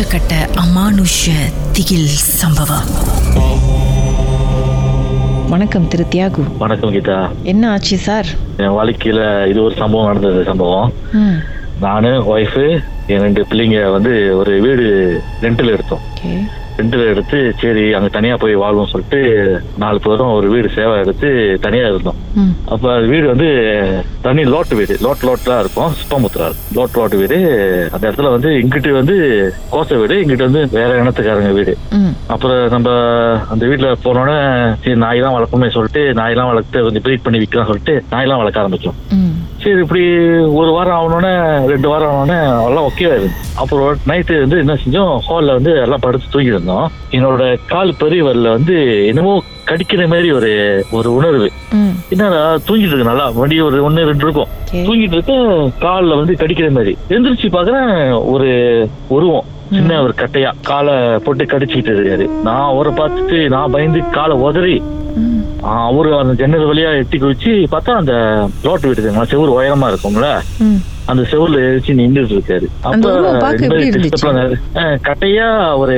உச்சக்கட்ட அமானுஷ்ய திகில் சம்பவம். வணக்கம் திரு தியாகு. வணக்கம் கீதா. என்ன ஆச்சு சார்? என் வாழ்க்கையில இது ஒரு சம்பவம் நடந்தது சம்பவம். நானு ஒய்ஃபு என் ரெண்டு பிள்ளைங்க வந்து ஒரு வீடு ரெண்டில் எடுத்தோம். ரெண்டில் எடுத்து சரி அங்க தனியா போய் வாழ்வோம் சொல்லிட்டு நாலு பேரும் ஒரு வீடு சேவை எடுத்து தனியா இருந்தோம். அப்ப வீடு வந்து தனி லோட்டு வீடு. லோட் லோட்டா இருக்கும். சுப்பமுத்திரா லோட் லோட் வீடு. அந்த இடத்துல வந்து இங்கிட்டு வந்து கோசை வீடு. இங்கிட்டு வந்து வேற இனத்துக்காரங்க வீடு. அப்புறம் நம்ம அந்த வீட்டுல போனோன்னே சரி நாயெல்லாம் வளர்ப்போமே சொல்லிட்டு நாயெல்லாம் வளர்த்து கொஞ்சம் ப்ரீட் பண்ணி விற்கலாம் சொல்லிட்டு நாயெல்லாம் வளர்க்க ஆரம்பிச்சோம். சரி இப்படி ஒரு வாரம் ஆகணுன்னே ரெண்டு வாரம் ஆகணுன்னே எல்லாம் ஓகே ஆயிடுது அப்புறம் நைட்டு வந்து என்ன செஞ்சோம்? ஹாலில் வந்து எல்லாம் படுத்து தூங்கி இருந்தோம். என்னோட கால் பெரியவரில் வந்து என்னமோ கடிக்கிற மாதிரி ஒரு ஒரு உணர்வு. என்னடா தூங்கிட்டு இருக்கு நல்லா? வண்டி ஒரு ஒன்று ரெண்டு இருக்கும். தூங்கிட்டு இருக்க காலில் வந்து கடிக்கிற மாதிரி. எந்திரிச்சு பார்க்குறேன் ஒரு உருவம். சின்ன ஒரு கட்டையா. காலை போட்டு கடிச்சிட்டு இருக்காரு. நான் அவரை பார்த்துட்டு நான் பயந்து காலை உதறி அவரு அந்த ஜன்னல் வழியா எட்டி குதிச்சு பார்த்தா அந்த ரோட்டு வீடு செவ்வொரு உயரமா இருக்கும்ல. அந்த செவுர்ல எரிச்சு நின்றுட்டு இருக்காரு. இந்த. ஆஹ் கட்டையா ஒரு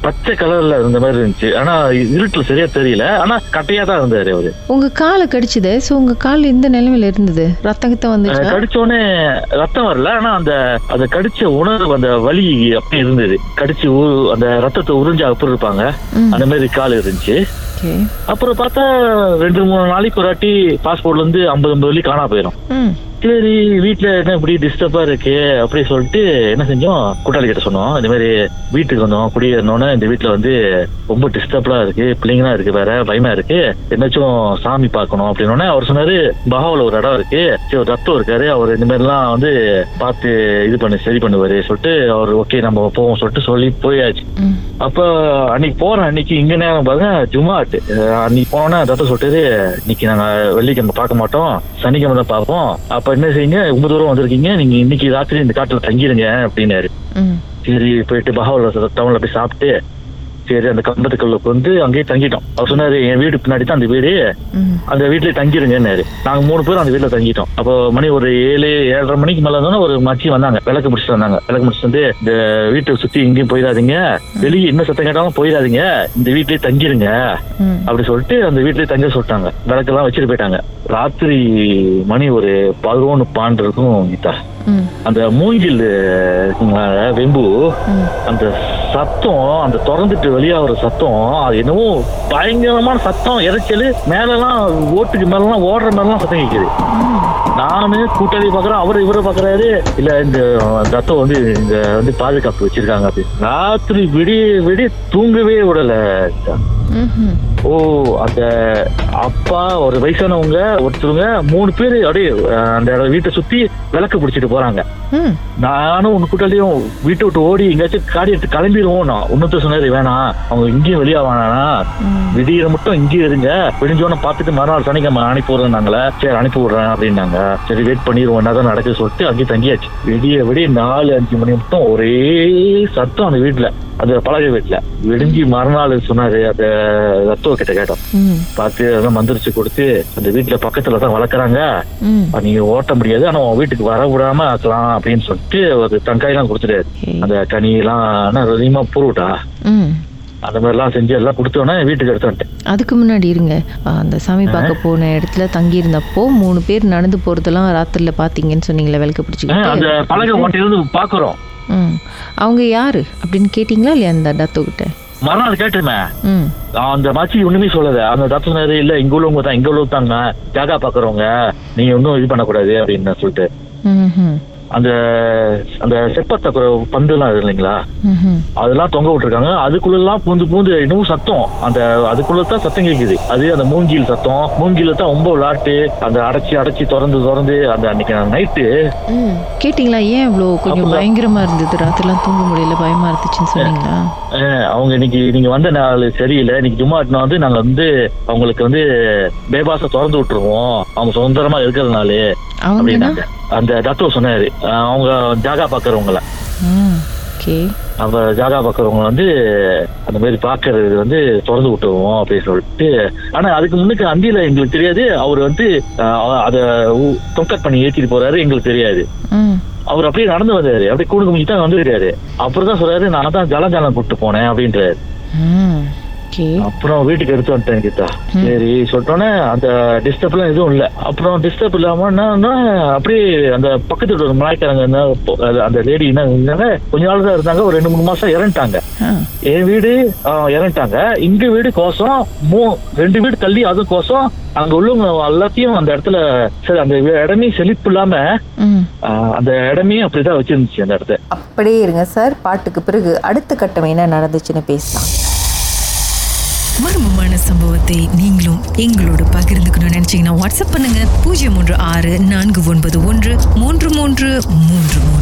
பச்சை கலர்ல இருந்த மாதிரி இருந்துச்சு. ஆனா இருட்டுல சரியா தெரியல. ஆனா கட்டையா தான் இருந்தாரு அவரு. உங்க காலை கடிச்சது. ஸோ உங்க கால் எந்த நிலைமையில இருந்தது? ரத்தம் ஆஹ் வந்துச்சா? கடிச்ச உடனே ரத்தம் வரல. ஆனா அந்த அந்த கடிச்ச உணர்வு அந்த வலி அப்படியே இருந்தது. கடிச்சு அந்த ரத்தத்தை உறிஞ்சு அப்படி இருப்பாங்க. அந்த மாதிரி கால் இருந்துச்சு. அப்புறம் பார்த்தா ரெண்டு மூணு நாளைக்கு ஒரு வாட்டி பாஸ்போர்ட்ல இருந்து ஐம்பது ஐம்பது வழி காணா போயிடும் சரி வீட்ல என்ன இப்படி டிஸ்டர்பா இருக்கு அப்படி சொல்லிட்டு என்ன செஞ்சோம்? கூட்டாளி கிட்ட சொன்னோம். இந்த மாதிரி வீட்டுக்கு வந்தோம். குடியேறினோன்னே இந்த வீட்ல வந்து ரொம்ப டிஸ்டர்பா இருக்கு பிள்ளைங்களாம் இருக்கு வேற பயமா இருக்கு. என்னாச்சும் சாமி பார்க்கணும் அப்படின்னோடனே அவர் சொன்னாரு பகாவில் ஒரு இடம் இருக்கு. சரி ஒரு ரத்தம் இருக்காரு. அவர் இந்த மாதிரிலாம் வந்து பார்த்து இது பண்ணி சரி பண்ணுவாரு சொல்லிட்டு அவர் ஓகே நம்ம போவோம் சொல்லிட்டு சொல்லி போயாச்சு. அப்ப அன்னைக்கு போற அன்னைக்கு இங்க நேரம் பாருங்க ஜுமாட்டு அன்னைக்கு போனோன்னா தத்த சொல்லிட்டு இன்னைக்கு நாங்க வெள்ளிக்கிழமை பார்க்க மாட்டோம் சனிக்கிழமை தான் பார்ப்போம். அப்ப என்ன செய்யுங்க? ரொம்ப தூரம் வந்திருக்கீங்க. நீங்க இன்னைக்கு ராத்திரி இந்த காட்டுல தங்கிடுங்க அப்படின்னாரு. சரி போயிட்டு பகாவில் டவுன்ல போய் சாப்பிட்டு சரி அந்த கம்பத்துக்குள்ள வந்து அங்கேயே தங்கிட்டோம். அவர் சொன்னாரு என் வீடு பின்னாடி தான் அந்த வீடு. அந்த வீட்லயே தங்கிருங்கன்னாரு. நாங்க மூணு பேரும் அந்த வீட்டுல தங்கிட்டோம். அப்போ மணி ஒரு ஏழு ஏழரை மணிக்கு மேல இருந்தோன்னா ஒரு மச்சி வந்தாங்க. விளக்கு முடிச்சுட்டு வந்தாங்க. விளக்கு முடிச்சுட்டு வந்து இந்த வீட்டை சுத்தி எங்கேயும் போயிடாதீங்க. வெளியே என்ன சத்தம் கேட்டாலும் போயிடாதீங்க. இந்த வீட்லயே தங்கிருங்க. அப்படி சொல்லிட்டு அந்த வீட்லயே தங்க சொல்லிட்டாங்க. விளக்கெல்லாம் வச்சுட்டு போயிட்டாங்க. ராத்திரி மணி ஒரு பதினொன்று பாண்டு இருக்கும் கீதா. அந்த மூங்கில் வெம்பு அந்த சத்தம் அந்த திறந்துட்டு வெளியாகிற சத்தம் அது என்னவோ பயங்கரமான சத்தம் இறைச்சல் மேலெல்லாம் ஓட்டுக்கு மேலெல்லாம் ஓடுற மேலாம் சத்தம் கேட்குது. நானு கூட்டாளி பாக்குறேன் அவரு இவரை பாக்குறாரு. இல்ல இந்த ரத்தம் வந்து இங்க வந்து பாதுகாப்பு வச்சிருக்காங்க அப்படி. ராத்திரி விடிய விடிய தூங்கவே விடல. ஓ அந்த அப்பா ஒரு வயசானவங்க ஒருத்தவங்க மூணு பேர் அப்படியே அந்த வீட்டை சுத்தி விளக்கு பிடிச்சிட்டு போறாங்க. நானும் உன் கூட்டாளியும் வீட்டை விட்டு ஓடி எங்கேயாச்சும் காடி எடுத்து கிளம்பிடுவோம் நான் இன்னொருத்தர் சொன்னாரு வேணாம். அவங்க இங்கேயும் வெளியே வேணா ம். விடியிற மட்டும் இங்கேயே இருங்க. விடிஞ்சோன்னு பார்த்துட்டு மறுநாள் சனிக்கிழமை அனுப்பி விடுறேன்னாங்களே. சரி அனுப்பி விடுறேன் அப்படின்னாங்க. சரி வெயிட் பண்ணிடுவோம். என்னதான் நடக்குது சொல்லிட்டு அங்கேயே தங்கியாச்சு. விடிய விடிய நாலு அஞ்சு மணி மட்டும் ஒரே சத்தம் அந்த வீட்டுல. அந்த பழக வீட்டுல. விடிஞ்சு மறுநாள் சொன்னாரு அந்த ரத்துவ கிட்ட கேட்டோம் பார்த்து அதெல்லாம் மந்திரிச்சு கொடுத்து அந்த வீட்டுல பக்கத்துல தான் வளர்க்குறாங்க. நீங்க ஓட்ட முடியாது ஆனா உன் வீட்டுக்கு வர விடாம ஆக்கலாம் அப்படின்னு சொல்லிட்டு ஒரு தங்காயெல்லாம் கொடுத்துட்டாரு. ஓகே அந்த கனி எல்லாம் அதிகமா பூருட்டா. ம். அந்த மாதிரி எல்லாம் செஞ்சு எல்லாம் கொடுத்தோன்னே வீட்டுக்கு எடுத்து அதுக்கு முன்னாடி இருங்க. அந்த சாமி பார்க்க போன இடத்துல தங்கி இருந்தப்போ மூணு பேர் நடந்து போறதெல்லாம் ராத்திரில பாத்தீங்கன்னு சொன்னீங்களே விளக்கு ஆஹ் அந்த பழக ஓட்டையிலிருந்து பாக்குறோம். அவங்க யாரு அப்படின்னு கேட்டிங்களா இல்லையா அந்த டத்து கிட்ட? மறுநாள் கேட்டுமே. அந்த மாச்சி ஒண்ணுமே சொல்லல. அந்த டாக்டர் சொன்னாரு இல்ல. இங்க உள்ளவங்க தான் இங்க உள்ளவங்க தாங்க ஜாகா பாக்குறவங்க. நீங்க ஒன்னும் இது பண்ணக்கூடாது அப்படின்னு சொல்லிட்டு. அந்த அந்த செப்பத்த பந்து எல்லாம் இருக்கு இல்லைங்களா? அதெல்லாம் தொங்க விட்டுருக்காங்க. அதுக்குள்ள எல்லாம் பூந்து பூந்து இன்னும் சத்தம். அந்த அதுக்குள்ள தான் சத்தம் கேக்குது அது அந்த மூங்கில் சத்தம். மூங்கில தான் ரொம்ப விளாட்டு. அந்த அடைச்சி அடைச்சி திறந்து திறந்து அந்த அன்னைக்கு நைட்டு கேட்டிங்களா? ஏன் இவ்வளோ கொஞ்சம். பயங்கரமா இருந்தது? ராத்திரிலாம் தூங்க முடியல பயமா இருந்துச்சுன்னு சொன்னீங்களா? அவங்க இன்னைக்கு நீங்க வந்த நாள் சரியில்லை. இன்னைக்கு ஜும்மாட்டினா வந்து நாங்க வந்து அவங்களுக்கு வந்து பேபாச திறந்து விட்டுருவோம். அவங்க சுதந்திரமா இருக்கிறதுனால அப்படின்னாங்க. அந்த டாக்டர் சொன்னாரு. அவங்க ஜாகா ஓகே. அப்ப ஜாகா பாக்குறவங்க வந்து அந்த மாதிரி பாக்குறது வந்து திறந்து விட்டுருவோம் அப்படின்னு சொல்லிட்டு ஆனா அதுக்கு முன்னுக்கு அந்தியில எங்களுக்கு தெரியாது. அவர் வந்து அத தொங்கட் பண்ணி ஏத்திட்டு போறாரு எங்களுக்கு தெரியாது. அவர் அப்படியே நடந்து வந்தாரு. அப்படியே கூடு குமிச்சு தான் வந்துருக்காரு. அப்புறம் தான் சொல்றாரு நான் தான் ஜலம் ஜலம் கூப்பிட்டு போனேன் அப்படின்றாரு. அப்புறம் வீட்டுக்கு எடுத்து வந்துட்டேன் கீதா. சரி சொல்லிட்டோன்னே அந்த டிஸ்டர்ப் எல்லாம் எதுவும் இல்ல. அப்புறம் டிஸ்டர்ப் இல்லாம என்னன்னா அப்படியே அந்த பக்கத்து வீட்டு ஒரு மலாய்க்காரங்க அந்த லேடி என்ன இருந்தாங்க கொஞ்ச நாள் தான் இருந்தாங்க ஒரு ரெண்டு மூணு மாசம் இறந்துட்டாங்க. என் வீடு இறந்துட்டாங்க. இங்க வீடு கோசம் மூ ரெண்டு வீடு தள்ளி அது கோசம். அங்க உள்ளவங்க எல்லாத்தையும் அந்த இடத்துல சரி அந்த இடமே செழிப்பு இல்லாம அந்த இடமே அப்படிதான் வச்சிருந்துச்சு அந்த இடத்த. அப்படியே இருங்க சார் பாட்டுக்கு பிறகு அடுத்த கட்டம் என்ன நடந்துச்சுன்னு பேசலாம். மர்மமான சம்பவத்தை நீங்களும் எங்களோட பகிர்ந்துக்கணும்னு நினைச்சீங்கன்னா வாட்ஸ்அப் பண்ணுங்க. பூஜ்ஜியம் மூன்று ஆறு நான்கு ஒன்பது ஒன்று மூன்று மூன்று மூன்று மூன்று.